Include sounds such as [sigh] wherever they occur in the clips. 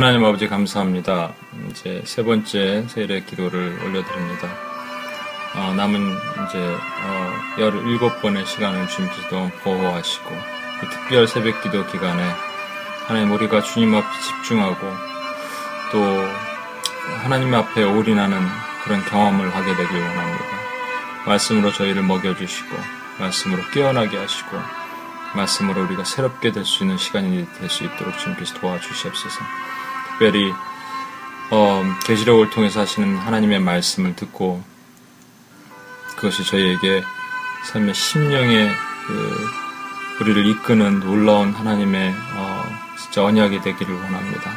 하나님 아버지 감사합니다. 이제 세 번째 세례 기도를 올려드립니다. 어, 남은 이제 어, 17번의 시간을 주님께서 보호하시고 이 특별 새벽 기도 기간에 하나님 우리가 주님 앞에 집중하고 또 하나님 앞에 올인하는 그런 경험을 하게 되길 원합니다. 말씀으로 저희를 먹여주시고 말씀으로 깨어나게 하시고 말씀으로 우리가 새롭게 될 수 있는 시간이 될 수 있도록 주님께서 도와주시옵소서. 특별히 어, 계시록을 통해서 하시는 하나님의 말씀을 듣고 그것이 저희에게 삶의 심령의 그 우리를 이끄는 놀라운 하나님의 어, 진짜 언약이 되기를 원합니다.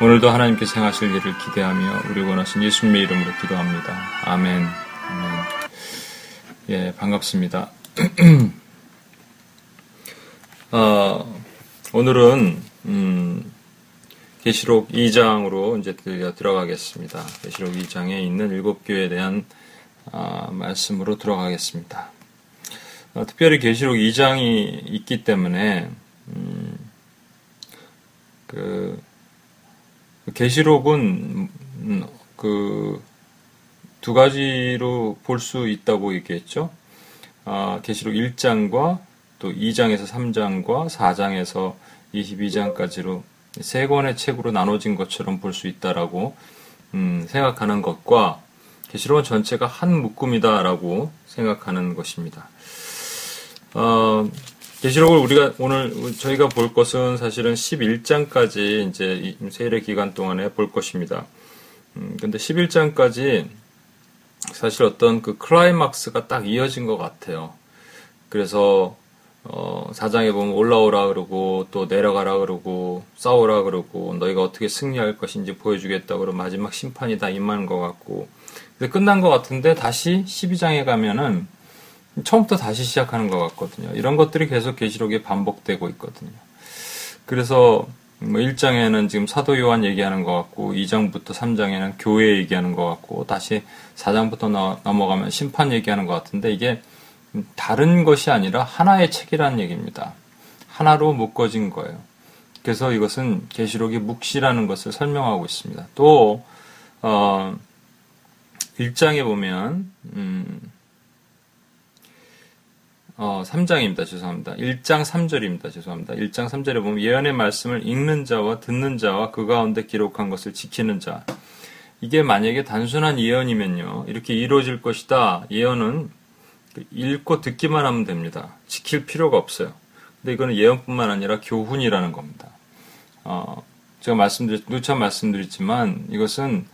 오늘도 하나님께서 행하실 일을 기대하며 우리 원하신 예수님의 이름으로 기도합니다. 아멘. 아멘. 예, 반갑습니다. 어, [clears throat] 오늘은 음, 계시록 2장으로 이제 들어가겠습니다. 계시록 2장에 있는 일곱 교회에 대한 아, 말씀으로 들어가겠습니다. 어, 특별히 계시록 2장이 있기 때문에 음, 그 계시록은 음, 그두 가지로 볼 수 있다고 얘기했죠. 아, 계시록 1장과 또 2장에서 3장과 4장에서 22장까지로 세 권의 책으로 나눠진 것처럼 볼 수 있다라고 음, 생각하는 것과 계시록은 전체가 한 묶음이다라고 생각하는 것입니다. 어, 계시록을 우리가 오늘 저희가 볼 것은 사실은 11장까지 이제 세례 기간 동안에 볼 것입니다. 음, 근데 11장까지 사실 어떤 그 클라이막스가 딱 이어진 것 같아요. 그래서 어, 사장에 보면 올라오라 그러고 또 내려가라 그러고 싸우라 그러고 너희가 어떻게 승리할 것인지 보여주겠다 그러고 마지막 심판이 다 임하는 것 같고 근데 끝난 것 같은데 다시 12장에 가면은 처음부터 다시 시작하는 것 같거든요. 이런 것들이 계속 계시록에 반복되고 있거든요. 그래서 뭐 1장에는 지금 사도 요한 얘기하는 것 같고 2장부터 3장에는 교회 얘기하는 것 같고 다시 4장부터 넘어가면 심판 얘기하는 것 같은데 이게 다른 것이 아니라 하나의 책이라는 얘기입니다. 하나로 묶어진 거예요. 그래서 이것은 계시록의 묵시라는 것을 설명하고 있습니다. 또 어, 1장에 보면 음, 어, 3장입니다. 죄송합니다. 1장 3절입니다. 죄송합니다. 1장 3절에 보면 예언의 말씀을 읽는 자와 듣는 자와 그 가운데 기록한 것을 지키는 자. 이게 만약에 단순한 예언이면요. 이렇게 이루어질 것이다. 예언은 읽고 듣기만 하면 됩니다. 지킬 필요가 없어요. 근데 이거는 예언뿐만 아니라 교훈이라는 겁니다. 어, 제가 말씀드렸, 누차 말씀드렸지만 이것은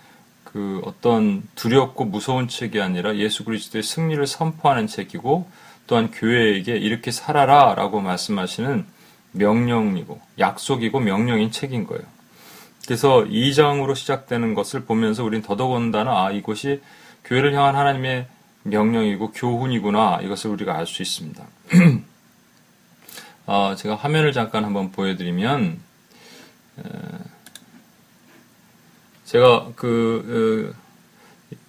그 어떤 두렵고 무서운 책이 아니라 예수 그리스도의 승리를 선포하는 책이고 또한 교회에게 이렇게 살아라 라고 말씀하시는 명령이고 약속이고 명령인 책인 거예요. 그래서 2장으로 시작되는 것을 보면서 우리는 더더군다나 아 이것이 교회를 향한 하나님의 명령이고 교훈이구나 이것을 우리가 알 수 있습니다. [clears throat] 어, 제가 화면을 잠깐 한번 보여드리면 제가 그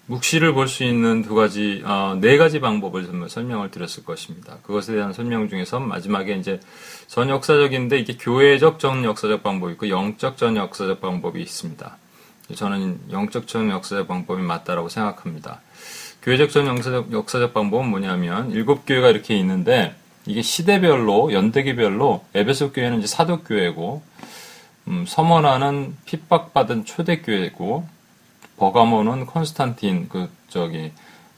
묵시를 볼 수 있는 두 가지, 어, 네 가지 방법을 설명을 드렸을 것입니다. 그것에 대한 설명 중에서 마지막에 이제 전 역사적인데 이게 교회적 전 역사적 방법이 있고 영적 전 역사적 방법이 있습니다. 저는 영적 전 역사적 방법이 맞다라고 생각합니다. 교회적 전 역사적, 역사적 방법은 뭐냐면 일곱 교회가 이렇게 있는데 이게 시대별로 연대기별로 에베소 교회는 이제 사도 교회고 음, 서머나는 핍박받은 초대 교회고 버가모는 콘스탄틴 그 저기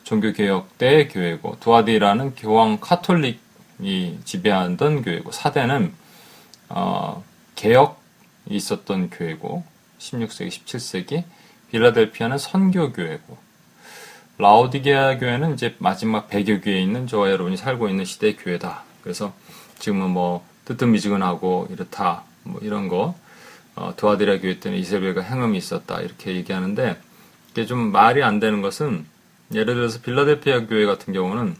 종교 개혁 때 교회고 두아디라는 교황 카톨릭이 지배하던 교회고 사대는 어, 개혁이 있었던 교회고 16세기 17세기 빌라델피아는 선교 교회고 라오디게아 교회는 이제 마지막 배교교에 있는 저와 여러분이 살고 있는 시대 교회다. 그래서 지금은 뭐 뜨뜻미지근하고 이렇다 뭐 이런 거 어, 두아디라 교회 때는 이세벨과 행음이 있었다 이렇게 얘기하는데 이게 좀 말이 안 되는 것은 예를 들어서 빌라델피아 교회 같은 경우는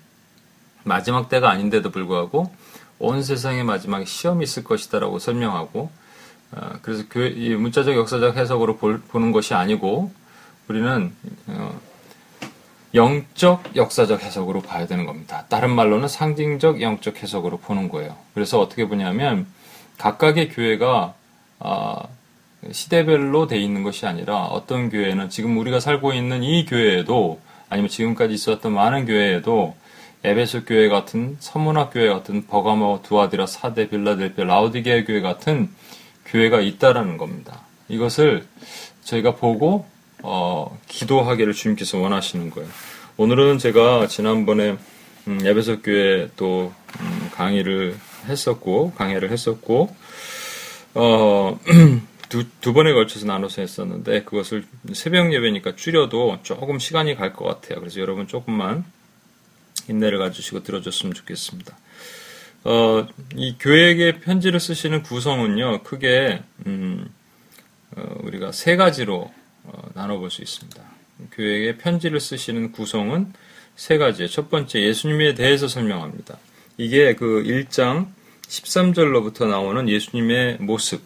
마지막 때가 아닌데도 불구하고 온 세상의 마지막에 시험이 있을 것이다라고 설명하고 어, 그래서 교회, 이 문자적 역사적 해석으로 볼, 보는 것이 아니고 우리는 어, 영적 역사적 해석으로 봐야 되는 겁니다. 다른 말로는 상징적 영적 해석으로 보는 거예요. 그래서 어떻게 보냐면 각각의 교회가 어, 시대별로 돼 있는 것이 아니라 어떤 교회는 지금 우리가 살고 있는 이 교회에도 아니면 지금까지 있었던 많은 교회에도 에베소 교회 같은 서문학 교회 같은 버가모, 두아디라, 사대, 빌라델피아, 라우디게아 교회 같은 교회가 있다라는 겁니다. 이것을 저희가 보고 어, 기도하기를 주님께서 원하시는 거예요. 오늘은 제가 지난번에 음, 에베소 교회 또 음, 강의를 했었고 강의를 했었고 어, [clears throat] 두, 두 번에 걸쳐서 나눠서 했었는데 그것을 새벽 예배니까 줄여도 조금 시간이 갈 것 같아요. 그래서 여러분 조금만 인내를 가지시고 들어줬으면 좋겠습니다. 어, 이 교회에게 편지를 쓰시는 구성은요, 크게, 음, 어, 우리가 세 가지로 어, 나눠볼 수 있습니다. 교회에게 편지를 쓰시는 구성은 세 가지예요. 첫 번째, 예수님에 대해서 설명합니다. 이게 그 1장 13절로부터 나오는 예수님의 모습.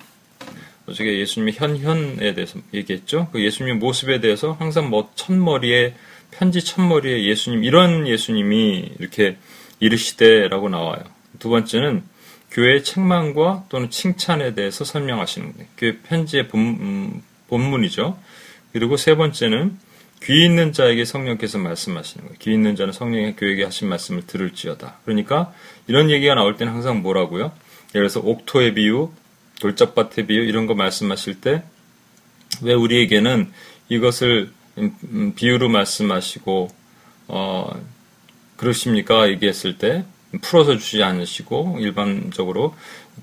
어저께 예수님의 현현에 대해서 얘기했죠. 그 예수님의 모습에 대해서 항상 뭐 첫머리에 편지 첫머리에 예수님 이런 예수님이 이렇게 이르시되라고 나와요. 두 번째는 교회의 책망과 또는 칭찬에 대해서 설명하시는 거예요. 교회 편지의 본, 음, 본문이죠. 그리고 세 번째는 귀 있는 자에게 성령께서 말씀하시는 거예요. 귀 있는 자는 성령의 교회에게 하신 말씀을 들을지어다. 그러니까 이런 얘기가 나올 때는 항상 뭐라고요? 예를 들어서 옥토의 비유, 돌짝밭의 비유 이런 거 말씀하실 때 왜 우리에게는 이것을 음, 음, 비유로 말씀하시고 어 그러십니까 얘기했을 때 풀어서 주지 않으시고 일반적으로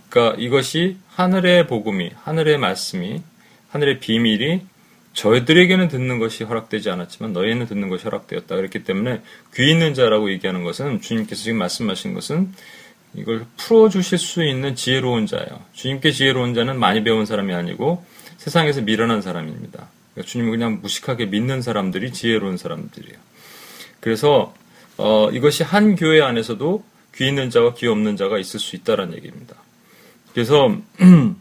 그러니까 이것이 하늘의 복음이 하늘의 말씀이 하늘의 비밀이 저희들에게는 듣는 것이 허락되지 않았지만 너희는 듣는 것이 허락되었다. 그렇기 때문에 귀 있는 자라고 얘기하는 것은 주님께서 지금 말씀하신 것은 이걸 풀어주실 수 있는 지혜로운 자예요. 주님께 지혜로운 자는 많이 배운 사람이 아니고 세상에서 미련한 사람입니다. 그러니까 주님을 그냥 무식하게 믿는 사람들이 지혜로운 사람들이에요. 그래서 어, 이것이 한 교회 안에서도 귀 있는 자와 귀 없는 자가 있을 수 있다라는 얘기입니다. 그래서 [clears throat]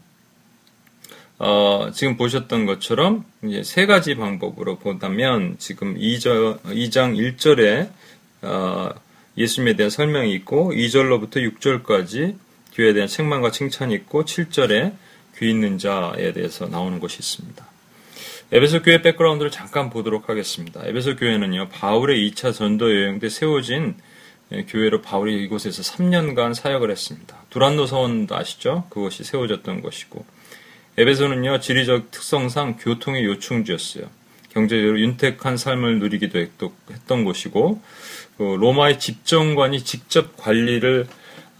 어, 지금 보셨던 것처럼 이제 세 가지 방법으로 본다면 지금 2절, 2장 1절에 어, 예수님에 대한 설명이 있고 2절로부터 6절까지 교회에 대한 책망과 칭찬이 있고 7절에 귀 있는 자에 대해서 나오는 것이 있습니다. 에베소 교회 백그라운드를 잠깐 보도록 하겠습니다. 에베소 교회는요, 바울의 2차 전도 여행 때 세워진 예, 교회로 바울이 이곳에서 3년간 사역을 했습니다. 두란노 서원도 아시죠? 그것이 세워졌던 것이고, 에베소는요, 지리적 특성상 교통의 요충지였어요. 경제적으로 윤택한 삶을 누리기도 했던 곳이고, 그 로마의 집정관이 직접 관리를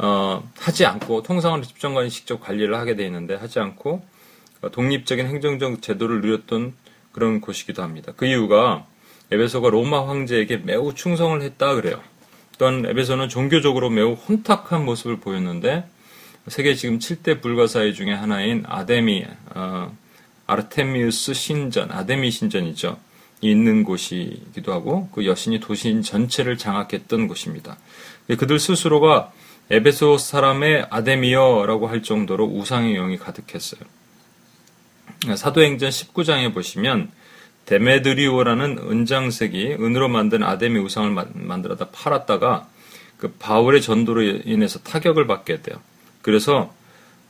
어, 하지 않고 통상으로 집정관이 직접 관리를 하게 되어 있는데 하지 않고 독립적인 행정적 제도를 누렸던 그런 곳이기도 합니다. 그 이유가 에베소가 로마 황제에게 매우 충성을 했다 그래요. 또한 에베소는 종교적으로 매우 혼탁한 모습을 보였는데 세계 지금 7대 불가사의 중에 하나인 아데미, 어, 아르테미우스 신전, 아데미 신전이죠. 있는 곳이기도 하고 그 여신이 도시 전체를 장악했던 곳입니다. 그들 스스로가 에베소 사람의 아데미어라고 할 정도로 우상의 영이 가득했어요. 사도행전 19장에 보시면 데메드리오라는 은장색이 은으로 만든 아데미 우상을 만들어다 팔았다가 그 바울의 전도로 인해서 타격을 받게 돼요. 그래서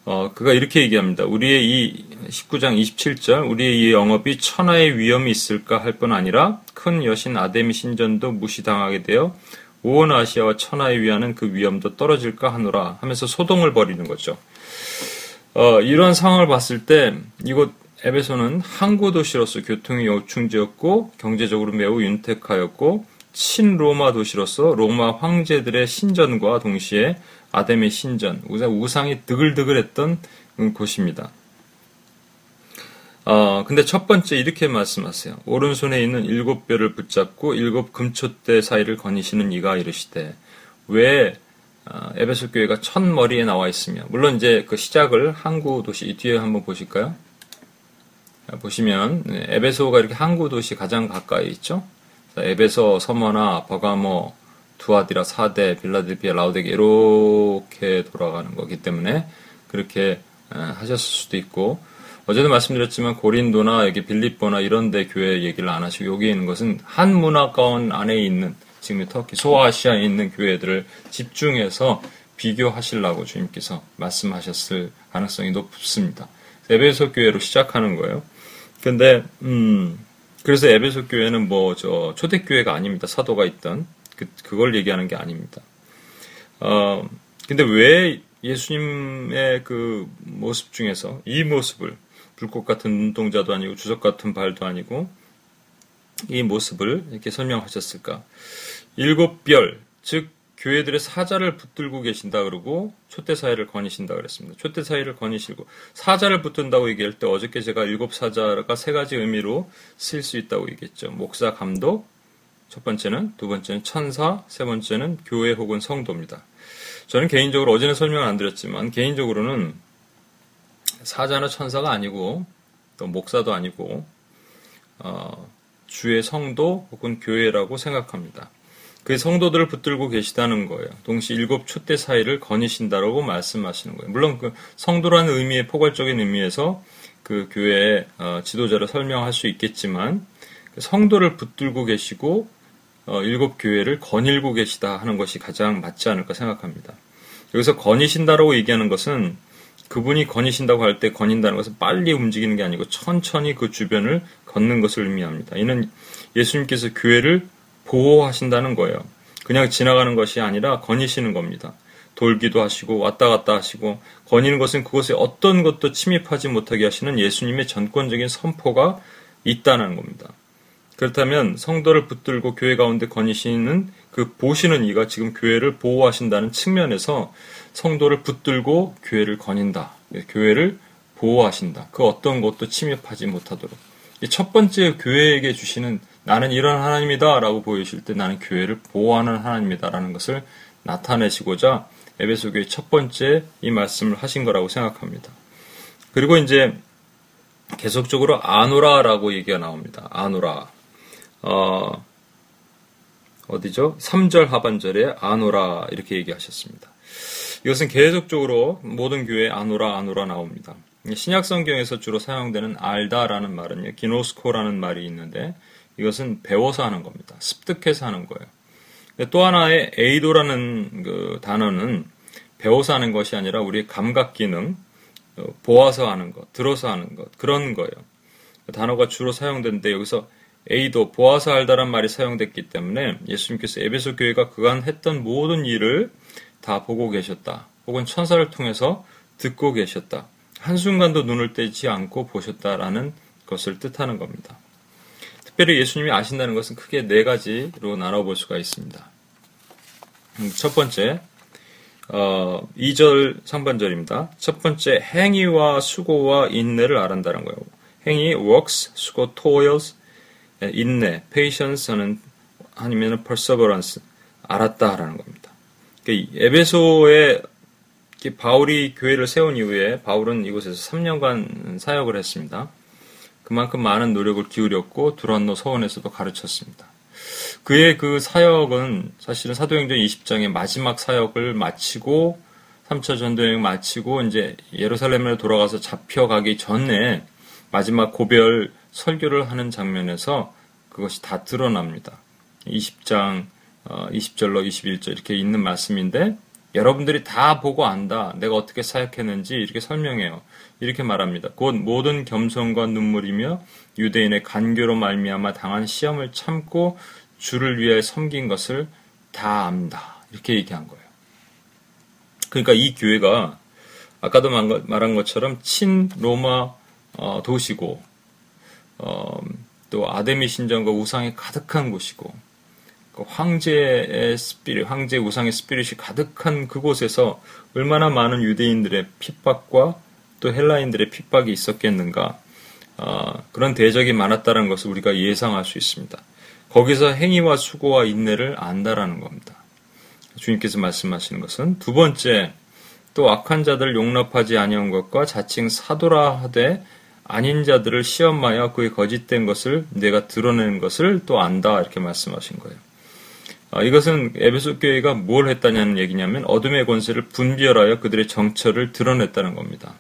어, 그가 이렇게 얘기합니다. 우리의 이 19장 27절, 우리의 이 영업이 천하의 위험이 있을까 할 뿐 아니라 큰 여신 아데미 신전도 무시당하게 되어 온 아시아와 천하에 위하는 그 위험도 떨어질까 하노라 하면서 소동을 벌이는 거죠. 어, 이러한 상황을 봤을 때 이곳 에베소는 항구 도시로서 교통이 요충지였고 경제적으로 매우 윤택하였고 친로마 도시로서 로마 황제들의 신전과 동시에 아담의 신전, 우상이 드글드글했던 곳입니다. 어, 근데 첫 번째 이렇게 말씀하세요. 오른손에 있는 일곱 뼈를 붙잡고 일곱 금초대 사이를 거니시는 이가 이르시되 왜 어, 에베소 교회가 첫 머리에 나와 있으며 물론 이제 그 시작을 항구 도시 뒤에 한번 보실까요? 보시면 네, 에베소가 이렇게 항구 도시 가장 가까이 있죠. 에베소, 서머나, 버가모, 두아디라, 사대, 빌라델피아, 라우데게 이렇게 돌아가는 거기 때문에 그렇게 하셨을 수도 있고 어제도 말씀드렸지만 고린도나 여기 빌립보나 이런 데 교회 얘기를 안 하시고 여기 있는 것은 한 문화가원 안에 있는 지금 터키 소아시아에 있는 교회들을 집중해서 비교하시려고 주님께서 말씀하셨을 가능성이 높습니다. 에베소 교회로 시작하는 거예요. 근데 음 그래서 에베소 교회는 뭐 저 초대 교회가 아닙니다. 사도가 있던 그 그걸 얘기하는 게 아닙니다. 어 근데 왜 예수님의 그 모습 중에서 이 모습을 불꽃 같은 눈동자도 아니고 주석 같은 발도 아니고 이 모습을 이렇게 설명하셨을까? 일곱 별, 즉 교회들의 사자를 붙들고 계신다 그러고 초대 사회를 거니신다 그랬습니다. 초대 사회를 거니시고 사자를 붙든다고 얘기할 때 어저께 제가 일곱 사자가 세 가지 의미로 쓸수 있다고 얘기했죠. 목사, 감독, 첫 번째는 두 번째는 천사, 세 번째는 교회 혹은 성도입니다. 저는 개인적으로 어제는 설명 안 드렸지만 개인적으로는 사자나 천사가 아니고 또 목사도 아니고 어, 주의 성도 혹은 교회라고 생각합니다. 그 성도들을 붙들고 계시다는 거예요. 동시 일곱 초대 사이를 거니신다라고 말씀하시는 거예요. 물론 그 성도라는 의미의 포괄적인 의미에서 그 교회의 어, 지도자를 설명할 수 있겠지만 그 성도를 붙들고 계시고 어, 일곱 교회를 거닐고 계시다 하는 것이 가장 맞지 않을까 생각합니다. 여기서 거니신다라고 얘기하는 것은 그분이 거니신다고 할 때 거닌다는 것은 빨리 움직이는 게 아니고 천천히 그 주변을 걷는 것을 의미합니다. 이는 예수님께서 교회를 보호하신다는 거예요. 그냥 지나가는 것이 아니라 거니시는 겁니다. 돌기도 하시고 왔다 갔다 하시고 거니는 것은 그곳에 어떤 것도 침입하지 못하게 하시는 예수님의 전권적인 선포가 있다는 겁니다. 그렇다면 성도를 붙들고 교회 가운데 거니시는 그 보시는 이가 지금 교회를 보호하신다는 측면에서 성도를 붙들고 교회를 거닌다. 교회를 보호하신다. 그 어떤 것도 침입하지 못하도록. 첫 번째 교회에게 주시는 나는 이런 하나님이다 라고 보여주실 때 나는 교회를 보호하는 하나님이다 라는 것을 나타내시고자 에베소 교회 첫 번째 이 말씀을 하신 거라고 생각합니다. 그리고 이제 계속적으로 아노라라고 얘기가 나옵니다. 아노라. 어, 어디죠? 3절 하반절에 아노라 이렇게 얘기하셨습니다. 이것은 계속적으로 모든 교회에 아노라 아노라 나옵니다. 신약 성경에서 주로 사용되는 알다라는 말은요. 기노스코라는 말이 있는데 이것은 배워서 하는 겁니다. 습득해서 하는 거예요. 또 하나의 에이도라는 그 단어는 배워서 하는 것이 아니라 우리의 감각 기능, 어, 보아서 하는 것, 들어서 하는 것, 그런 거예요. 그 단어가 주로 사용되는데 여기서 에이도, 보아서 알다란 말이 사용됐기 때문에 예수님께서 에베소 교회가 그간 했던 모든 일을 다 보고 계셨다. 혹은 천사를 통해서 듣고 계셨다. 한순간도 눈을 떼지 않고 보셨다라는 것을 뜻하는 겁니다. 특별히 예수님이 아신다는 것은 크게 네 가지로 나눠볼 수가 있습니다. 음, 첫 번째, 어, 2절 상반절입니다. 첫 번째, 행위와 수고와 인내를 알한다는 거예요. 행위, works, 수고, toils, 인내, patience는 아니면 perseverance, 알았다라는 겁니다. 그러니까 에베소에 바울이 교회를 세운 이후에 바울은 이곳에서 3년간 사역을 했습니다. 그만큼 많은 노력을 기울였고 두란노 서원에서도 가르쳤습니다. 그의 그 사역은 사실은 사도행전 20장의 마지막 사역을 마치고 3차 전도여행 마치고 이제 예루살렘에 돌아가서 잡혀가기 전에 마지막 고별 설교를 하는 장면에서 그것이 다 드러납니다. 20장 20절로 어, 21절 이렇게 있는 말씀인데 여러분들이 다 보고 안다. 내가 어떻게 사역했는지 이렇게 설명해요. 이렇게 말합니다. 곧 모든 겸손과 눈물이며 유대인의 간교로 말미암아 당한 시험을 참고 주를 위해 섬긴 것을 다 압니다. 이렇게 얘기한 거예요. 그러니까 이 교회가 아까도 말한 것처럼 친 로마 어, 도시고 어, 또 아데미 신전과 우상이 가득한 곳이고 그 황제의 스피릿, 황제 우상의 스피릿이 가득한 그곳에서 얼마나 많은 유대인들의 핍박과 또 헬라인들의 핍박이 있었겠는가 어, 그런 대적이 많았다는 것을 우리가 예상할 수 있습니다. 거기서 행위와 수고와 인내를 안다라는 겁니다. 주님께서 말씀하시는 것은 두 번째 또 악한 자들 용납하지 아니한 것과 자칭 사도라 하되 아닌 자들을 시험하여 그의 거짓된 것을 내가 드러내는 것을 또 안다 이렇게 말씀하신 거예요. 아, 이것은 에베소 교회가 뭘 했다냐는 얘기냐면 어둠의 권세를 분별하여 그들의 정처를 드러냈다는 겁니다.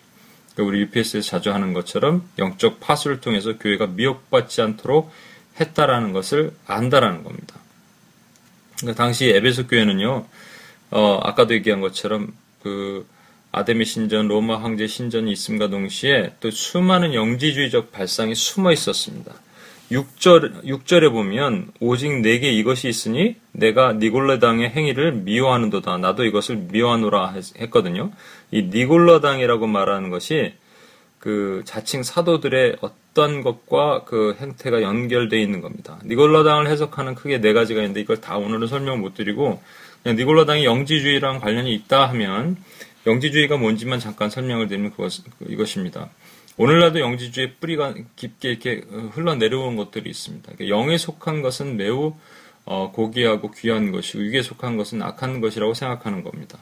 그러니까 우리 UPS에서 자주 하는 것처럼 영적 파수를 통해서 교회가 미혹받지 않도록 했다라는 것을 안다라는 겁니다. 그러니까 당시 에베소 교회는요, 어, 아까도 얘기한 것처럼 그 아데미 신전, 로마 황제 신전이 있음과 동시에 또 수많은 영지주의적 발상이 숨어 있었습니다. 6절, 6절에 보면 오직 내게 이것이 있으니 내가 니골라당의 행위를 미워하는도다. 나도 이것을 미워하노라 했거든요. 이 니골라당이라고 말하는 것이 그 자칭 사도들의 어떤 것과 그 행태가 연결되어 있는 겁니다. 니골라당을 해석하는 크게 네 가지가 있는데 이걸 다 오늘은 설명 못 드리고 그냥 니골라당이 영지주의랑 관련이 있다 하면 영지주의가 뭔지만 잠깐 설명을 드리면 그것, 이것입니다. 오늘날도 영지주의 뿌리가 깊게 이렇게 흘러내려오는 것들이 있습니다. 그러니까 영에 속한 것은 매우 어, 고귀하고 귀한 것이고 육에 속한 것은 악한 것이라고 생각하는 겁니다.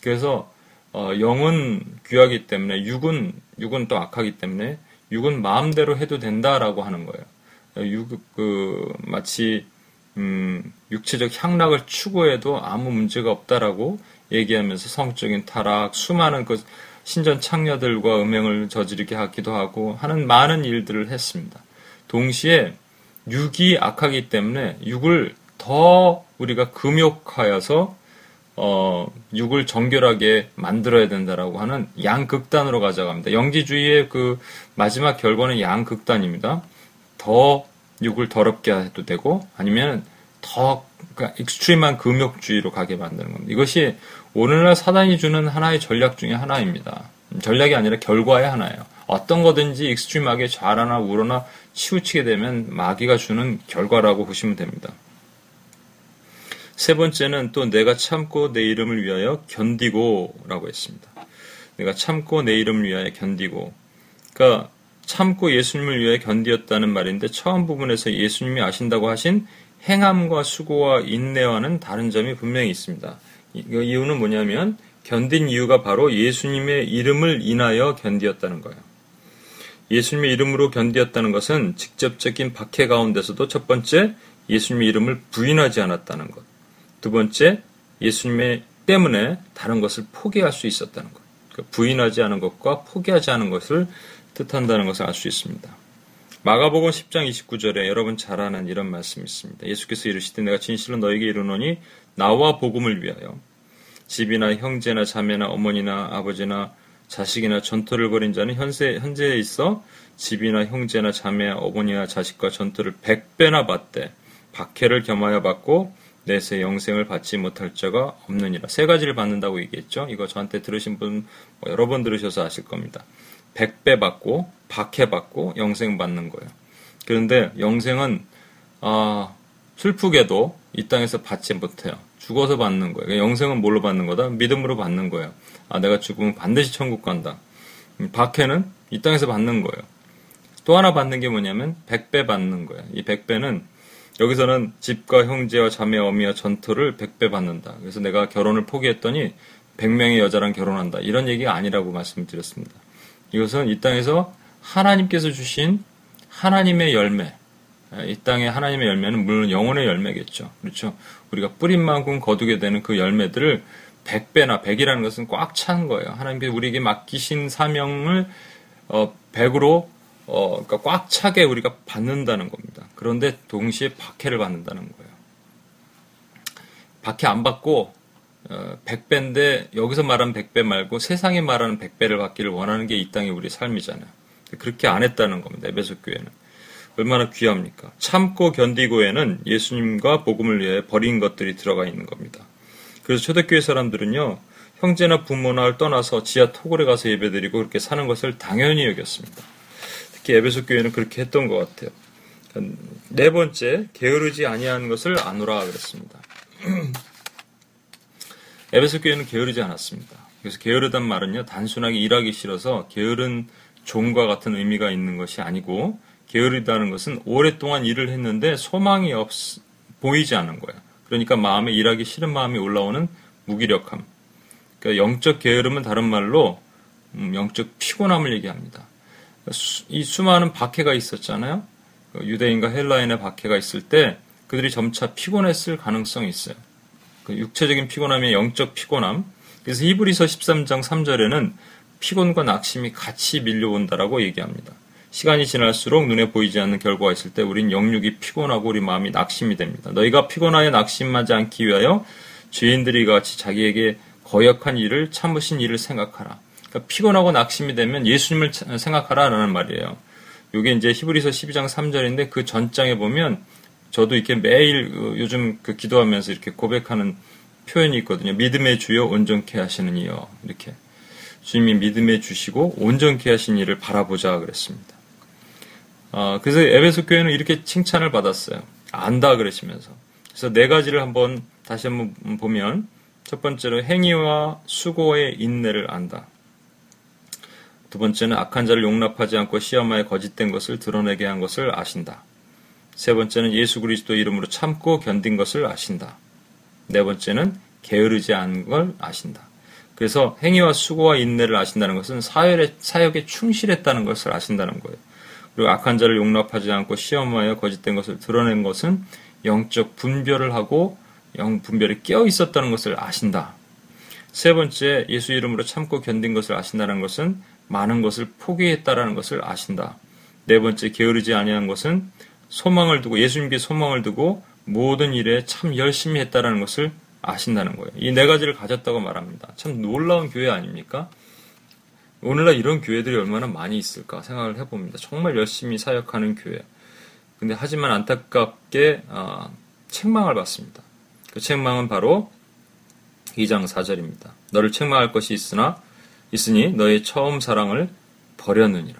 그래서 어, 영은 귀하기 때문에 육은 육은 또 악하기 때문에 육은 마음대로 해도 된다라고 하는 거예요. 육, 그, 마치, 음, 육체적 향락을 추구해도 아무 문제가 없다라고 얘기하면서 성적인 타락, 수많은 그 신전 창녀들과 음행을 저지르게 하기도 하고 하는 많은 일들을 했습니다. 동시에 육이 악하기 때문에 육을 더 우리가 금욕하여서 어, 육을 정결하게 만들어야 된다라고 하는 양극단으로 가져갑니다. 영지주의의 그 마지막 결과는 양극단입니다. 더 육을 더럽게 해도 되고 아니면 더 그러니까 extreme한 금욕주의로 가게 만드는 겁니다. 이것이 오늘날 사단이 주는 하나의 전략 중에 하나입니다. 전략이 아니라 결과의 하나예요. 어떤 거든지 extreme하게 좌라나 우로나 치우치게 되면 마귀가 주는 결과라고 보시면 됩니다. 세 번째는 또 내가 참고 내 이름을 위하여 견디고 라고 했습니다. 내가 참고 내 이름을 위하여 견디고. 그러니까 참고 예수님을 위하여 견디었다는 말인데 처음 부분에서 예수님이 아신다고 하신 행함과 수고와 인내와는 다른 점이 분명히 있습니다. 그 이유는 뭐냐면 견딘 이유가 바로 예수님의 이름을 인하여 견디었다는 거예요. 예수님의 이름으로 견디었다는 것은 직접적인 박해 가운데서도 첫 번째 예수님의 이름을 부인하지 않았다는 것. 두 번째 예수님의 때문에 다른 것을 포기할 수 있었다는 것. 그러니까 부인하지 않은 것과 포기하지 않은 것을 뜻한다는 것을 알 수 있습니다. 마가복음 10장 29절에 여러분 잘 아는 이런 말씀이 있습니다. 예수께서 이르시되 내가 진실로 너에게 이르노니 나와 복음을 위하여 집이나 형제나 자매나 어머니나 아버지나 자식이나 전투를 벌인 자는 현세, 현재에 있어 집이나 형제나 자매, 어머니나 자식과 전투를 백배나 받되 박해를 겸하여 받고 내세 영생을 받지 못할 자가 없느니라. 세 가지를 받는다고 얘기했죠. 이거 저한테 들으신 분뭐 여러 번 들으셔서 아실 겁니다. 백배 받고 박해 받고 영생 받는 거예요. 그런데 영생은 아, 슬프게도 이 땅에서 받지 못해요. 죽어서 받는 거예요. 그러니까 영생은 뭘로 받는 거다? 믿음으로 받는 거예요. 아, 내가 죽으면 반드시 천국 간다. 음, 박해는 이 땅에서 받는 거예요. 또 하나 받는 게 뭐냐면 백배 받는 거예요. 이 백배는 여기서는 집과 형제와 자매 어미와 전투를 백배 받는다. 그래서 내가 결혼을 포기했더니 백명의 여자랑 결혼한다. 이런 얘기가 아니라고 말씀을 드렸습니다. 이것은 이 땅에서 하나님께서 주신 하나님의 열매, 이 땅의 하나님의 열매는 물론 영혼의 열매겠죠. 그렇죠. 우리가 뿌린 만큼 거두게 되는 그 열매들을 100배나 100이라는 것은 꽉 찬 거예요. 하나님께서 우리에게 맡기신 사명을 어, 100으로 어, 그러니까 꽉 차게 우리가 받는다는 겁니다. 그런데 동시에 박해를 받는다는 거예요. 박해 안 받고 어, 100배인데 여기서 말하는 100배 말고 세상에 말하는 100배를 받기를 원하는 게 이 땅의 우리 삶이잖아요. 그렇게 안 했다는 겁니다. 에베소 교회는. 얼마나 귀합니까? 참고 견디고에는 예수님과 복음을 위해 버린 것들이 들어가 있는 겁니다. 그래서 초대교회 사람들은요, 형제나 부모나 떠나서 지하 토굴에 가서 예배드리고 그렇게 사는 것을 당연히 여겼습니다. 특히 에베소 교회는 그렇게 했던 것 같아요. 네 번째, 게으르지 아니하는 것을 아노라 그랬습니다. [clears throat] 에베소 교회는 게으르지 않았습니다. 그래서 게으르단 말은요, 단순하게 일하기 싫어서 게으른 종과 같은 의미가 있는 것이 아니고 게으르다는 것은 오랫동안 일을 했는데 소망이 없, 보이지 않은 거예요. 그러니까 마음에 일하기 싫은 마음이 올라오는 무기력함. 그러니까 영적 게으름은 다른 말로 음, 영적 피곤함을 얘기합니다. 이 수많은 박해가 있었잖아요. 그 유대인과 헬라인의 박해가 있을 때 그들이 점차 피곤했을 가능성이 있어요. 그 육체적인 피곤함이 영적 피곤함. 그래서 히브리서 13장 3절에는 피곤과 낙심이 같이 밀려온다라고 얘기합니다. 시간이 지날수록 눈에 보이지 않는 결과가 있을 때 우린 영육이 피곤하고 우리 마음이 낙심이 됩니다. 너희가 피곤하여 낙심하지 않기 위하여 죄인들이 같이 자기에게 거역한 일을 참으신 일을 생각하라. 그러니까 피곤하고 낙심이 되면 예수님을 생각하라라는 말이에요. 이게 이제 히브리서 12장 3절인데 그 전장에 보면 저도 이렇게 매일 그 요즘 그 기도하면서 이렇게 고백하는 표현이 있거든요. 믿음의 주여 온전케 하시는 이여 이렇게 주님이 믿음에 주시고 온전케 하신 일을 바라보자 그랬습니다. 아, 그래서 에베소 교회는 이렇게 칭찬을 받았어요. 안다 그러시면서. 그래서 네 가지를 한번 다시 한번 보면 첫 번째로 행위와 수고의 인내를 안다. 두 번째는 악한 자를 용납하지 않고 시험하에 거짓된 것을 드러내게 한 것을 아신다. 세 번째는 예수 그리스도 이름으로 참고 견딘 것을 아신다. 네 번째는 게으르지 않은 걸 아신다. 그래서 행위와 수고와 인내를 아신다는 것은 사역에, 사역에 충실했다는 것을 아신다는 거예요. 그리고 악한 자를 용납하지 않고 시험하여 거짓된 것을 드러낸 것은 영적 분별을 하고 영 분별에 깨어 있었다는 것을 아신다. 세 번째, 예수 이름으로 참고 견딘 것을 아신다는 것은 많은 것을 포기했다라는 것을 아신다. 네 번째, 게으르지 아니한 것은 소망을 두고 예수님께 소망을 두고 모든 일에 참 열심히 했다라는 것을 아신다는 거예요. 이 네 가지를 가졌다고 말합니다. 참 놀라운 교회 아닙니까? 오늘날 이런 교회들이 얼마나 많이 있을까 생각을 해봅니다. 정말 열심히 사역하는 교회. 근데 하지만 안타깝게 아, 책망을 받습니다. 그 책망은 바로 2장 4절입니다. 너를 책망할 것이 있으나 있으니 너의 처음 사랑을 버렸느니라.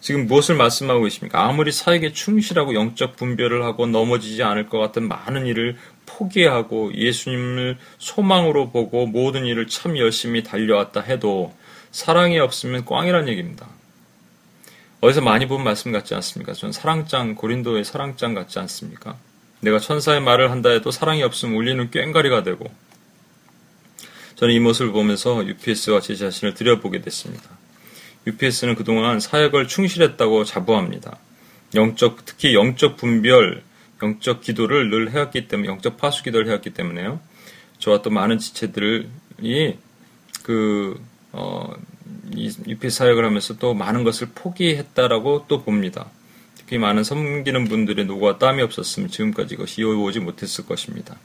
지금 무엇을 말씀하고 계십니까? 아무리 사역에 충실하고 영적 분별을 하고 넘어지지 않을 것 같은 많은 일을 포기하고 예수님을 소망으로 보고 모든 일을 참 열심히 달려왔다 해도 사랑이 없으면 꽝이란 얘기입니다. 어디서 많이 본 말씀 같지 않습니까? 전 사랑장, 고린도의 사랑장 같지 않습니까? 내가 천사의 말을 한다 해도 사랑이 없으면 울리는 꽹가리가 되고 저는 이 모습을 보면서 UPS와 제 자신을 들여보게 됐습니다. UPS는 그동안 사역을 충실했다고 자부합니다. 영적, 특히 영적 분별, 영적 기도를 늘 해왔기 때문에, 영적 파수 기도를 해왔기 때문에요. 저와 또 많은 지체들이 그, 어, 이 UPS 사역을 하면서 또 많은 것을 포기했다라고 또 봅니다. 특히 많은 섬기는 분들의 노고와 땀이 없었으면 지금까지 이것이 이어오지 못했을 것입니다.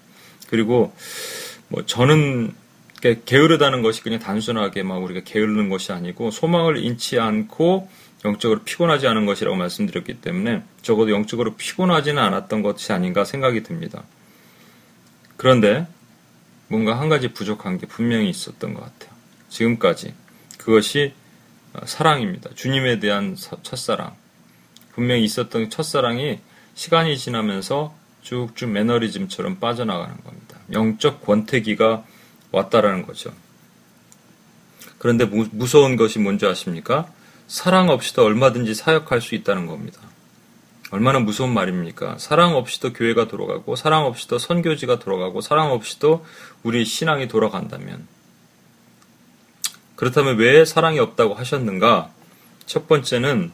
그리고 뭐 저는 게으르다는 것이 그냥 단순하게 막 우리가 게으르는 것이 아니고 소망을 잃지 않고 영적으로 피곤하지 않은 것이라고 말씀드렸기 때문에 적어도 영적으로 피곤하지는 않았던 것이 아닌가 생각이 듭니다. 그런데 뭔가 한 가지 부족한 게 분명히 있었던 것 같아요. 지금까지 그것이 사랑입니다. 주님에 대한 첫사랑. 분명히 있었던 첫사랑이 시간이 지나면서 쭉쭉 매너리즘처럼 빠져나가는 겁니다. 영적 권태기가 왔다라는 거죠. 그런데 무, 무서운 것이 뭔지 아십니까? 사랑 없이도 얼마든지 사역할 수 있다는 겁니다. 얼마나 무서운 말입니까? 사랑 없이도 교회가 돌아가고, 사랑 없이도 선교지가 돌아가고, 사랑 없이도 우리 신앙이 돌아간다면. 그렇다면 왜 사랑이 없다고 하셨는가? 첫 번째는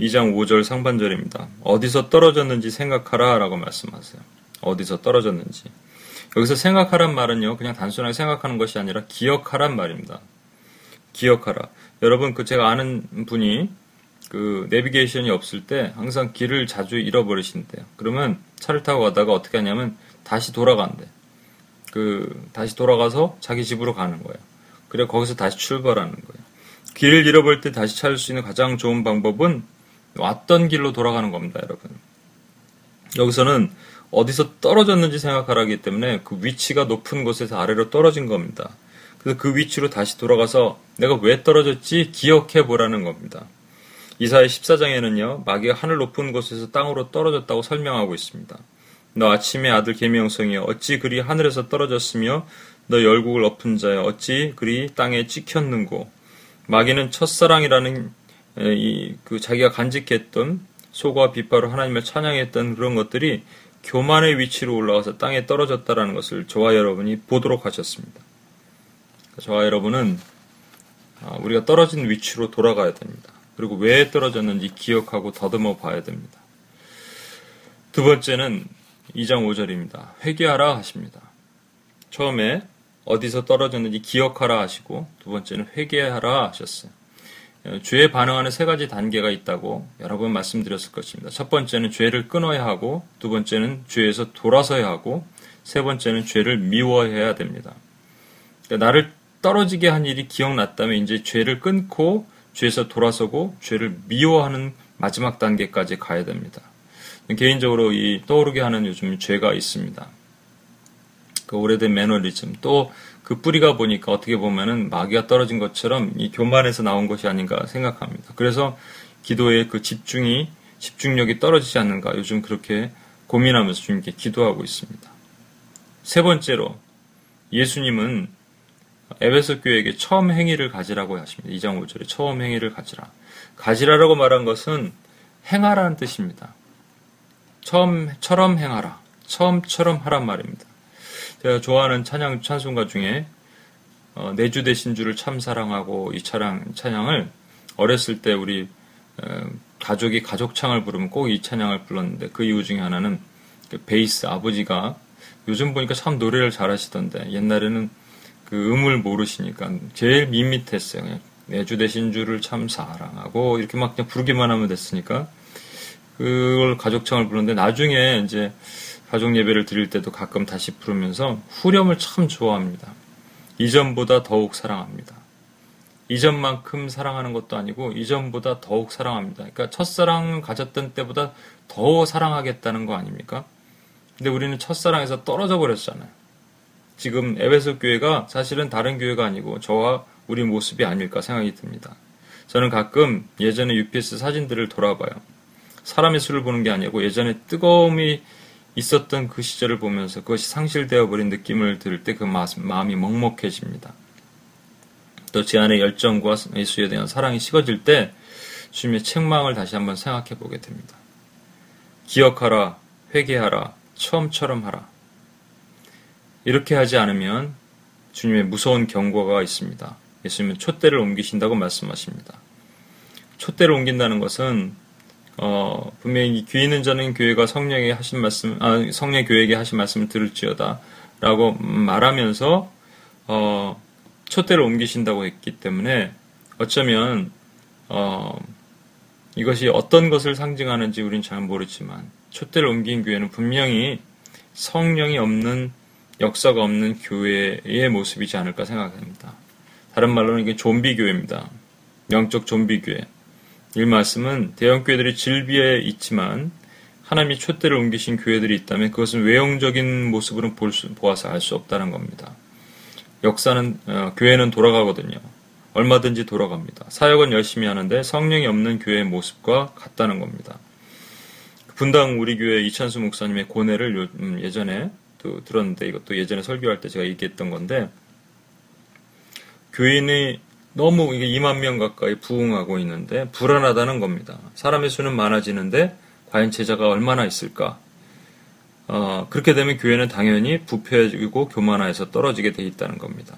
2장 5절 상반절입니다. 어디서 떨어졌는지 생각하라 라고 말씀하세요. 어디서 떨어졌는지. 여기서 생각하란 말은요, 그냥 단순하게 생각하는 것이 아니라 기억하란 말입니다. 기억하라. 여러분, 그 제가 아는 분이 그 내비게이션이 없을 때 항상 길을 자주 잃어버리신대요. 그러면 차를 타고 가다가 어떻게 하냐면 다시 돌아간대. 그 다시 돌아가서 자기 집으로 가는 거예요. 그래 거기서 다시 출발하는 거예요. 길을 잃어버릴 때 다시 찾을 수 있는 가장 좋은 방법은 왔던 길로 돌아가는 겁니다, 여러분. 여기서는 어디서 떨어졌는지 생각하라기 때문에 그 위치가 높은 곳에서 아래로 떨어진 겁니다. 그래서 그 위치로 다시 돌아가서 내가 왜 떨어졌지 기억해 보라는 겁니다. 이사의 14장에는요, 마귀가 하늘 높은 곳에서 땅으로 떨어졌다고 설명하고 있습니다. 너 아침의 아들 계명성이여 어찌 그리 하늘에서 떨어졌으며 너 열국을 엎은 자여 어찌 그리 땅에 찍혔는고 마귀는 첫사랑이라는 이, 그 자기가 간직했던 소가 빛바로 하나님을 찬양했던 그런 것들이 교만의 위치로 올라가서 땅에 떨어졌다라는 것을 저와 여러분이 보도록 하셨습니다. 저와 여러분은 아, 우리가 떨어진 위치로 돌아가야 됩니다. 그리고 왜 떨어졌는지 기억하고 더듬어 봐야 됩니다. 두 번째는 2장 5절입니다. 회개하라 하십니다. 처음에 어디서 떨어졌는지 기억하라 하시고 두 번째는 회개하라 하셨어요. 죄에 반응하는 세 가지 단계가 있다고 여러 번 말씀드렸을 것입니다. 첫 번째는 죄를 끊어야 하고, 두 번째는 죄에서 돌아서야 하고, 세 번째는 죄를 미워해야 됩니다. 그러니까 나를 떨어지게 한 일이 기억났다면 이제 죄를 끊고 죄에서 돌아서고 죄를 미워하는 마지막 단계까지 가야 됩니다. 개인적으로 이 떠오르게 하는 요즘 죄가 있습니다. 그 오래된 매너리즘 또 그 뿌리가 보니까 어떻게 보면은 마귀가 떨어진 것처럼 이 교만에서 나온 것이 아닌가 생각합니다. 그래서 기도의 그 집중이 집중력이 떨어지지 않는가 요즘 그렇게 고민하면서 주님께 기도하고 있습니다. 세 번째로 예수님은 에베소 교회에게 처음 행위를 가지라고 하십니다. 2장 5절에 처음 행위를 가지라. 가지라라고 말한 것은 행하라는 뜻입니다. 처음처럼 행하라. 처음처럼 하란 말입니다. 제가 좋아하는 찬양 찬송가 중에 어, 내주 되신 주를 참 사랑하고 이 찬양 찬양을 어렸을 때 우리 어, 가족이 가족창을 부르면 꼭 이 찬양을 불렀는데 그 이유 중에 하나는 그 베이스 아버지가 요즘 보니까 참 노래를 잘하시던데 옛날에는 그 음을 모르시니까 제일 밋밋했어요. 그냥 내주 되신 주를 참 사랑하고 이렇게 막 그냥 부르기만 하면 됐으니까 그걸 가족창을 부르는데 나중에 이제 가족 예배를 드릴 때도 가끔 다시 부르면서 후렴을 참 좋아합니다. 이전보다 더욱 사랑합니다. 이전만큼 사랑하는 것도 아니고 이전보다 더욱 사랑합니다. 그러니까 첫사랑 가졌던 때보다 더 사랑하겠다는 거 아닙니까? 근데 우리는 첫사랑에서 떨어져 버렸잖아요. 지금 에베소 교회가 사실은 다른 교회가 아니고 저와 우리 모습이 아닐까 생각이 듭니다. 저는 가끔 예전에 UPS 사진들을 돌아봐요. 사람의 수를 보는 게 아니고 예전에 뜨거움이 있었던 그 시절을 보면서 그것이 상실되어 버린 느낌을 들을 때그 마음이 먹먹해집니다. 또 제 안의 열정과 예수에 대한 사랑이 식어질 때 주님의 책망을 다시 한번 생각해 보게 됩니다. 기억하라, 회개하라, 처음처럼 하라. 이렇게 하지 않으면 주님의 무서운 경고가 있습니다. 예수님은 촛대를 옮기신다고 말씀하십니다. 촛대를 옮긴다는 것은 어, 분명히 귀 있는 자는 교회가 성령에 하신 말씀, 아, 성령 교회에게 하신 말씀을 들을지어다 라고 말하면서 어, 촛대를 옮기신다고 했기 때문에 어쩌면 어, 이것이 어떤 것을 상징하는지 우리는 잘 모르지만 촛대를 옮긴 교회는 분명히 성령이 없는 역사가 없는 교회의 모습이지 않을까 생각합니다. 다른 말로는 이게 좀비 교회입니다. 영적 좀비 교회. 이 말씀은 대형 교회들이 질비해 있지만 하나님이 촛대를 옮기신 교회들이 있다면 그것은 외형적인 모습으로 볼 수, 보아서 알 수 없다는 겁니다. 역사는 어, 교회는 돌아가거든요. 얼마든지 돌아갑니다. 사역은 열심히 하는데 성령이 없는 교회의 모습과 같다는 겁니다. 분당 우리 교회 이찬수 목사님의 고뇌를 요, 음, 예전에 또 들었는데 이것도 예전에 설교할 때 제가 얘기했던 건데 교인이 너무 이게 2만 명 가까이 부흥하고 있는데 불안하다는 겁니다. 사람의 수는 많아지는데 과연 제자가 얼마나 있을까? 어, 그렇게 되면 교회는 당연히 부패해지고 교만화해서 떨어지게 돼 있다는 겁니다.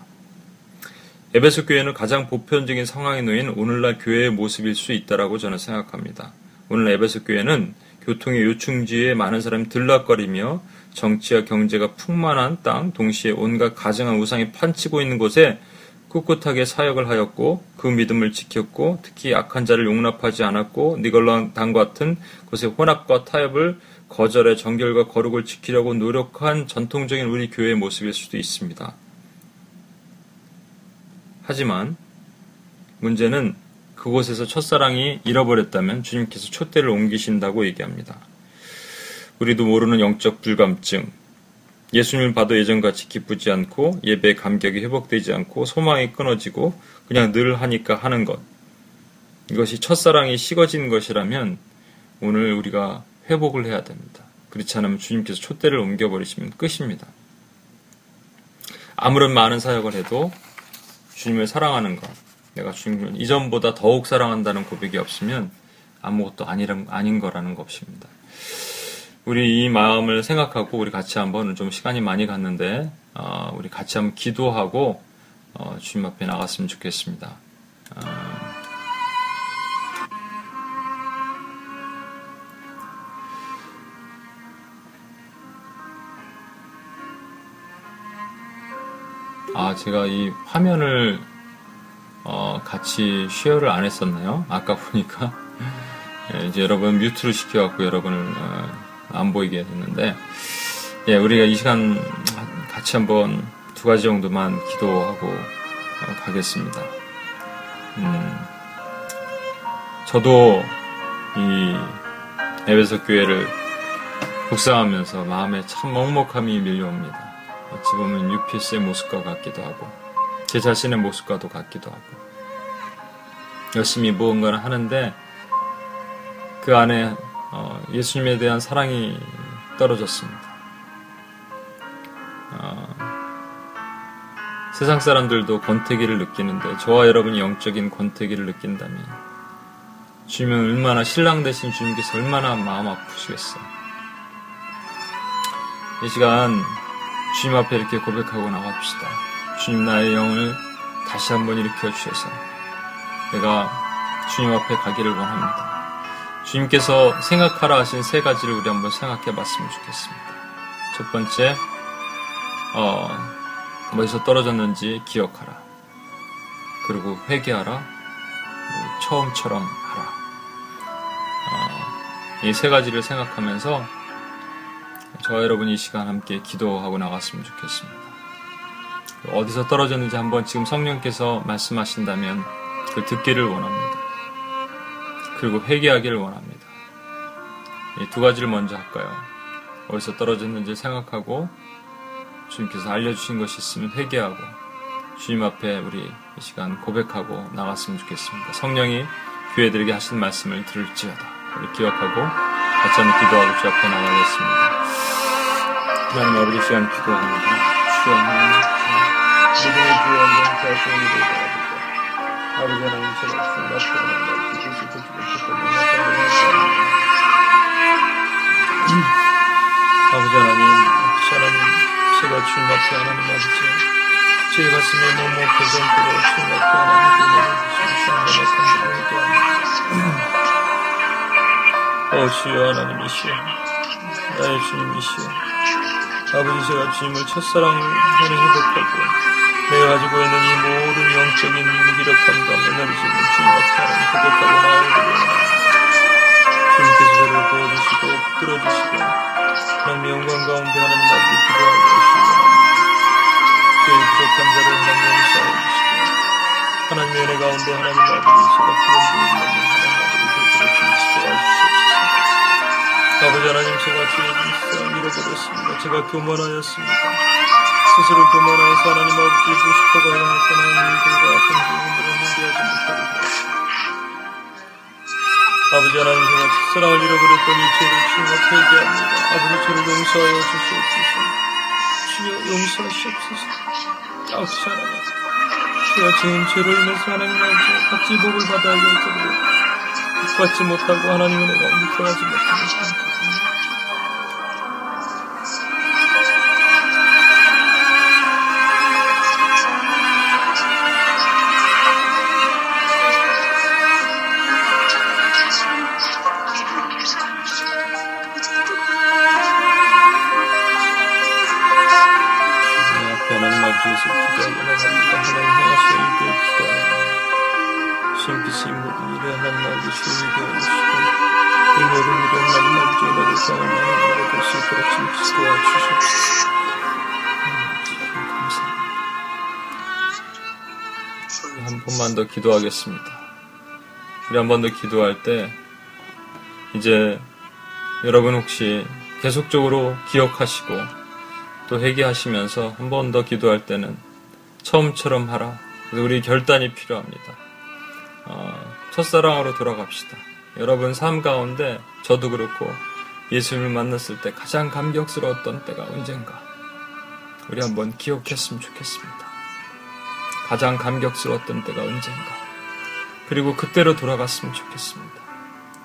에베소 교회는 가장 보편적인 상황에 놓인 오늘날 교회의 모습일 수 있다라고 저는 생각합니다. 오늘 에베소 교회는 교통의 요충지에 많은 사람이 들락거리며 정치와 경제가 풍만한 땅, 동시에 온갖 가정한 우상이 판치고 있는 곳에 꿋꿋하게 사역을 하였고 그 믿음을 지켰고 특히 악한 자를 용납하지 않았고 니걸랑 당 같은 곳의 혼합과 타협을 거절해 정결과 거룩을 지키려고 노력한 전통적인 우리 교회의 모습일 수도 있습니다. 하지만 문제는 그곳에서 첫사랑이 잃어버렸다면 주님께서 촛대를 옮기신다고 얘기합니다. 우리도 모르는 영적 불감증, 예수님을 봐도 예전같이 기쁘지 않고 예배 감격이 회복되지 않고 소망이 끊어지고 그냥 늘 하니까 하는 것. 이것이 첫사랑이 식어진 것이라면 오늘 우리가 회복을 해야 됩니다. 그렇지 않으면 주님께서 촛대를 옮겨버리시면 끝입니다. 아무런 많은 사역을 해도 주님을 사랑하는 것, 내가 주님을 이전보다 더욱 사랑한다는 고백이 없으면 아무것도 아니란, 아닌 거라는 것입니다. 우리 이 마음을 생각하고 우리 같이 한번 좀 시간이 많이 갔는데 어, 우리 같이 한번 기도하고 어, 주님 앞에 나갔으면 좋겠습니다. 어, 아, 제가 이 화면을 어, 같이 쉐어를 안 했었나요? 아까 보니까 [laughs] 예, 이제 여러분 뮤트를 시켜갖고 여러분을 어, 안 보이게 됐는데, 예, 우리가 이 시간 같이 한번 두 가지 정도만 기도하고 가겠습니다. 음, 저도 이 에베소 교회를 묵상하면서 마음에 참 먹먹함이 밀려옵니다. 어찌 보면 UPS의 모습과 같기도 하고 제 자신의 모습과도 같기도 하고 열심히 무언가를 하는데 그 안에 어, 예수님에 대한 사랑이 떨어졌습니다. 어, 세상 사람들도 권태기를 느끼는데 저와 여러분이 영적인 권태기를 느낀다면 주님은 얼마나 신랑 되신 주님께서 얼마나 마음 아프시겠어요. 이 시간 주님 앞에 이렇게 고백하고 나갑시다. 주님 나의 영을 다시 한번 일으켜 주셔서 내가 주님 앞에 가기를 원합니다. 주님께서 생각하라 하신 세 가지를 우리 한번 생각해 봤으면 좋겠습니다. 첫 번째, 어, 어디서 떨어졌는지 기억하라. 그리고 회개하라. 처음처럼 하라. 어, 이세 가지를 생각하면서 저와 여러분이 이 시간 함께 기도하고 나갔으면 좋겠습니다. 어디서 떨어졌는지 한번 지금 성령께서 말씀하신다면 그 듣기를 원합니다. 그리고 회개하기를 원합니다. 이두 가지를 먼저 할까요? 어디서 떨어졌는지 생각하고 주님께서 알려주신 것이 있으면 회개하고 주님 앞에 우리 이 시간 고백하고 나갔으면 좋겠습니다. 성령이 교회들에게 하신 말씀을 들을지어다. 우리 기억하고 같이 한번 기도하고 주 앞에 나가겠습니다. 하나님 아버지 시간 기도합니다. 주여 하나님 믿음의 주여 한번 자신을 기도합니다. 아버지 하나님 제가 주님 싶으시 보지 못했던 아버지 하나님 아버지 하나님 제가 주님 앞에 하나님 아버지 제 가슴에 머뭇해서 그로 주님 앞에 하나님 어 주여 하나님이시여 나의 주님이시여 아버지 제가 주님을 첫사랑을 하는 회복하고 내가 가지고 있는 이 모든 영적인 무기력함과 에너지를 주님 앞에 하나님 회복하고 나오기를 주님께서 저를 도와주시고 끌어주시고 하나님의 영광 가운데 하나님 앞에 기도하고 계시고 저희 부족한 자를 하나님 용서하여 주시고 하나님의 은혜 가운데 하나님 아버지 제가 부음이 하나님 아버지 주시고 와주시옵소서. 아버지 하나님 제가 주의 일상 잃어버렸습니다. 제가 교만하였습니다 스스로 교만하여서 하나님 아버지 무식하고 하나님들과 같은 주님들을 행하지 못하고 아버지 하나님 제가 첫사랑을 잃어버렸던 이 죄를 앞에 얘기합니다. 아버지 저를 용서하여 주시옵소서. 주여 용서하시옵소서. 아버지 하나님 제가 지은 죄로 인해서 하나님 아버지 같이 복을 받아야 할지라도 받지 못하고 하나님의 은혜가 들어가지 못하는 상태입니다. 더 기도하겠습니다. 우리 한 번 더 기도할 때 이제 여러분 혹시 계속적으로 기억하시고 또 회개하시면서 한 번 더 기도할 때는 처음처럼 하라. 우리 결단이 필요합니다. 어, 첫사랑으로 돌아갑시다. 여러분 삶 가운데 저도 그렇고 예수님을 만났을 때 가장 감격스러웠던 때가 언젠가 우리 한번 기억했으면 좋겠습니다. 가장 감격스러웠던 때가 언젠가. 그리고 그때로 돌아갔으면 좋겠습니다.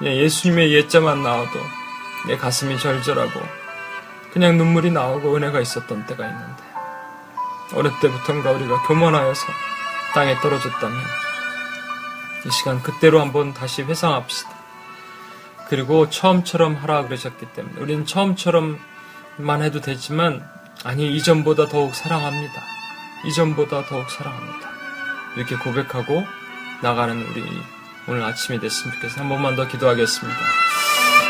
예, 예수님의 예자만 나와도 내 가슴이 절절하고 그냥 눈물이 나오고 은혜가 있었던 때가 있는데 어느 때부턴가 우리가 교만하여서 땅에 떨어졌다면 이 시간 그때로 한번 다시 회상합시다. 그리고 처음처럼 하라 그러셨기 때문에 우리는 처음처럼만 해도 되지만 아니 이전보다 더욱 사랑합니다. 이전보다 더욱 사랑합니다. 이렇게 고백하고 나가는 우리 오늘 아침이 됐으면 좋겠어요. 한 번만 더 기도하겠습니다.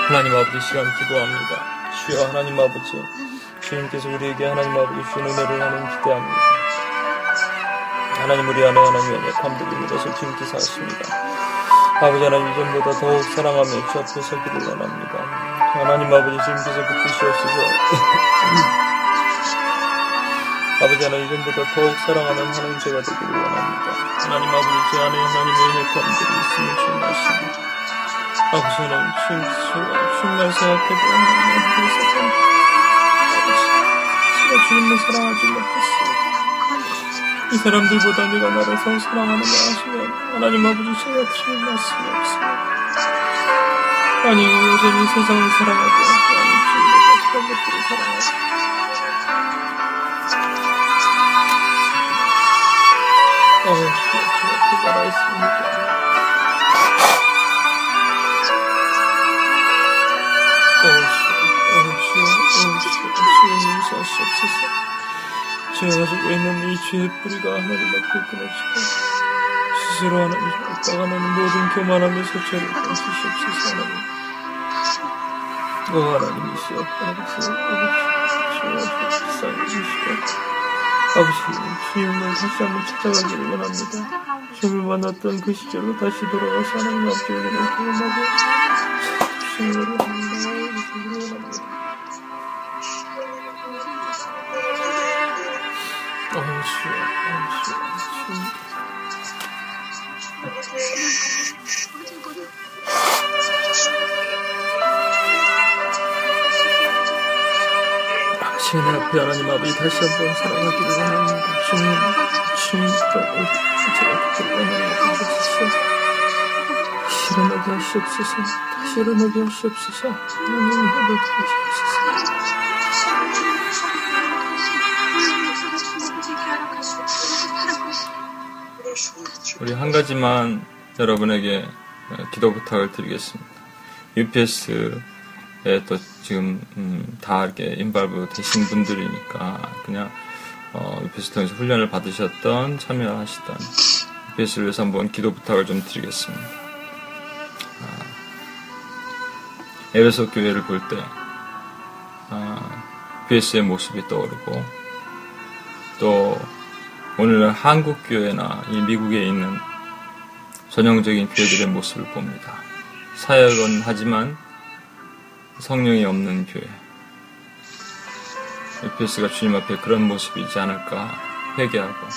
하나님 아버지 시간 기도합니다. 주여 하나님 아버지 주님께서 우리에게 하나님 아버지 주신 은혜를 하는 기대합니다. 하나님 우리 안에 하나님 연약함들이 것을 주님께서 아십니다. 아버지 하나님 이전보다 더욱 사랑하며 주 앞에 서기를 원합니다. 하나님 아버지 주님께서 붙드시옵소서 아버지 하나님 이전보다 더욱 사랑하는 하나님 제가 되기를 원합니다. 하나님 아버지 제 안에 하나님의 있으면 주님 아십니다. 아버지 하나님 주님 주님만 생각해도 하나님 그리스도 제가 주님을 사랑하지 못했습니다. 이 사람들보다 네가 나를 더 사랑하는 가 하시면 하나님 아버지 제가 드릴 말씀이 없습니다. 아니 여전히 세상을 사랑하고 하나님 주님보다 그런 것들을 사랑하고 주여, 그가 말씀입니다. 용서하시옵소서. 제가 가 아버지 주님을 다시 한번 찾아가기를 원합니다. 주님을 만났던 그 시절로 다시 돌아가서 하나님 앞에 은혜를 경험하고 주님을. 원합니다. 앞에 하나님 아버지 다시 한번 사랑하기를 원합니다. 주님, 주님, 제가 그를 원합니다. 주시옵소서. 다시 일어나게 하시옵소서. 다시 일어나게 하시옵소서. 하나님, 일어나게 하시옵소서. 우리 한 가지만 여러분에게 기도 부탁을 드리겠습니다. UPS에 또 지금 음, 다 이렇게 인발부 되신 분들이니까 그냥 어, UPS 통해서 훈련을 받으셨던 참여하시던 UPS를 위해서 한번 기도 부탁을 좀 드리겠습니다. 아, 에베소 교회를 볼때 아, UPS의 모습이 떠오르고 또 오늘날 한국 교회나 이 미국에 있는 전형적인 교회들의 모습을 봅니다. 사역은 하지만 성령이 없는 교회. EPS가 주님 앞에 그런 모습이지 않을까 회개하고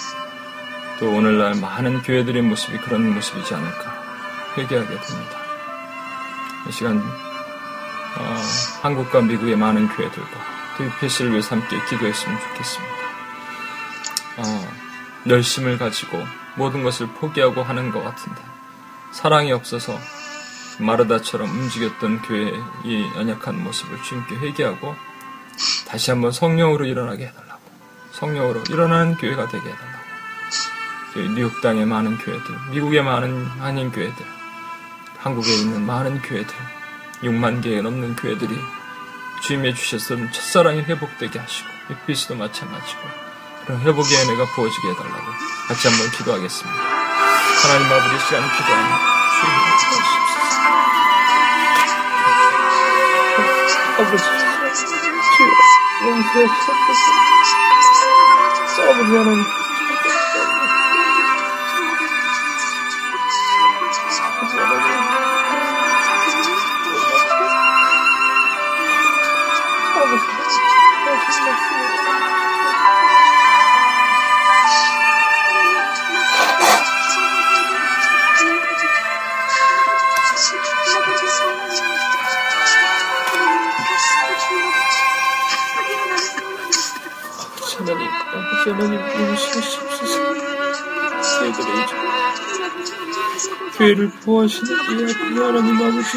또 오늘날 많은 교회들의 모습이 그런 모습이지 않을까 회개하게 됩니다. 이 시간 어, 한국과 미국의 많은 교회들과 또 EPS를 위해서 함께 기도했으면 좋겠습니다. 어, 열심을 가지고 모든 것을 포기하고 하는 것 같은데 사랑이 없어서 마르다처럼 움직였던 교회의 이 연약한 모습을 주님께 회개하고 다시 한번 성령으로 일어나게 해달라고 성령으로 일어나는 교회가 되게 해달라고 뉴욕 땅의 많은 교회들 미국의 많은 한인 교회들 한국에 있는 많은 교회들 6만 개에 넘는 교회들이 주님의 주셨던 첫사랑이 회복되게 하시고 에피스도 마찬가지고 그런 회복의 은혜가 부어지게 해달라고 같이 한번 기도하겠습니다. 하나님 아버지 시간 기도합니다. 주님 아버지, 주 아버지 하나님, 용서하시옵소서. 저희들의 이제 교회를 보호하시는 이 아픈 하나님 아버지,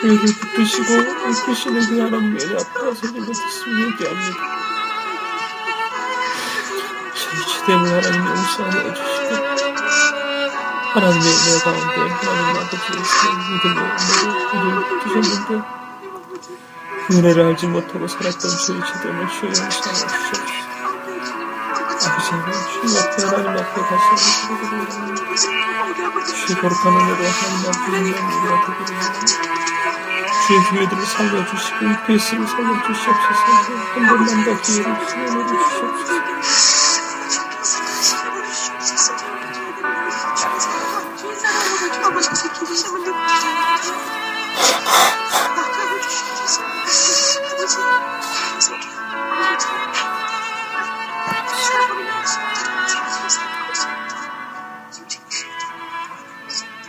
교회를 붙드시고 이끄시는 그 하나님의 서는 것을 얘기합니다. 저희 주됨을 하나님 용서하여 주시고, 하나님의 은혜 가운데 하나님 아버지의 은혜를 주셨는데, 은혜를 알지 못하고 살았던 저희 주됨을 주여 용서하여 주시옵소서. 아버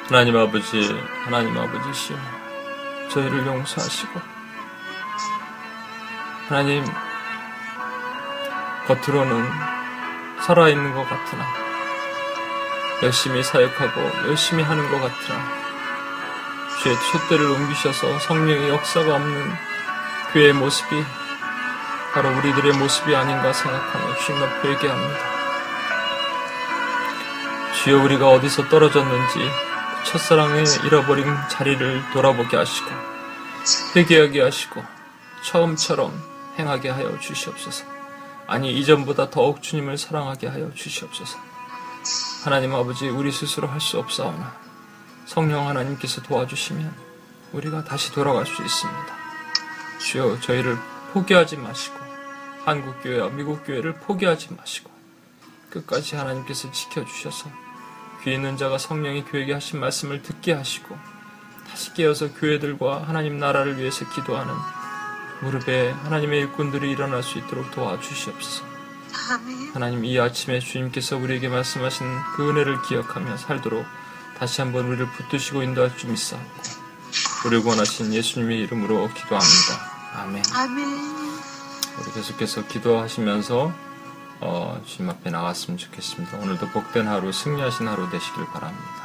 하나님 아버지, 하나님 아버지시여, 저희를 용서하시고, 하나님, 겉으로는 살아있는 것 같으나, 열심히 사역하고, 열심히 하는 것 같으나, 주의 촛대를 옮기셔서 성령의 역사가 없는 교회의 모습이 바로 우리들의 모습이 아닌가 생각하며 주님 앞에 회개합니다. 주여 우리가 어디서 떨어졌는지 그 첫사랑의 잃어버린 자리를 돌아보게 하시고 회개하게 하시고 처음처럼 행하게 하여 주시옵소서. 아니 이전보다 더욱 주님을 사랑하게 하여 주시옵소서. 하나님 아버지 우리 스스로 할 수 없사오나 성령 하나님께서 도와주시면 우리가 다시 돌아갈 수 있습니다. 주여 저희를 포기하지 마시고 한국 교회와 미국 교회를 포기하지 마시고 끝까지 하나님께서 지켜 주셔서 귀 있는 자가 성령이 교회에게 하신 말씀을 듣게 하시고 다시 깨어서 교회들과 하나님 나라를 위해서 기도하는 무릎에 하나님의 일꾼들이 일어날 수 있도록 도와주시옵소서. 하나님 이 아침에 주님께서 우리에게 말씀하신 그 은혜를 기억하며 살도록 다시 한번 우리를 붙드시고 인도할 줄 믿사옵고 우리를 원하신 예수님의 이름으로 기도합니다. 아멘. 아멘. 우리 계속해서 기도하시면서 어, 주님 앞에 나갔으면 좋겠습니다. 오늘도 복된 하루, 승리하신 하루 되시길 바랍니다.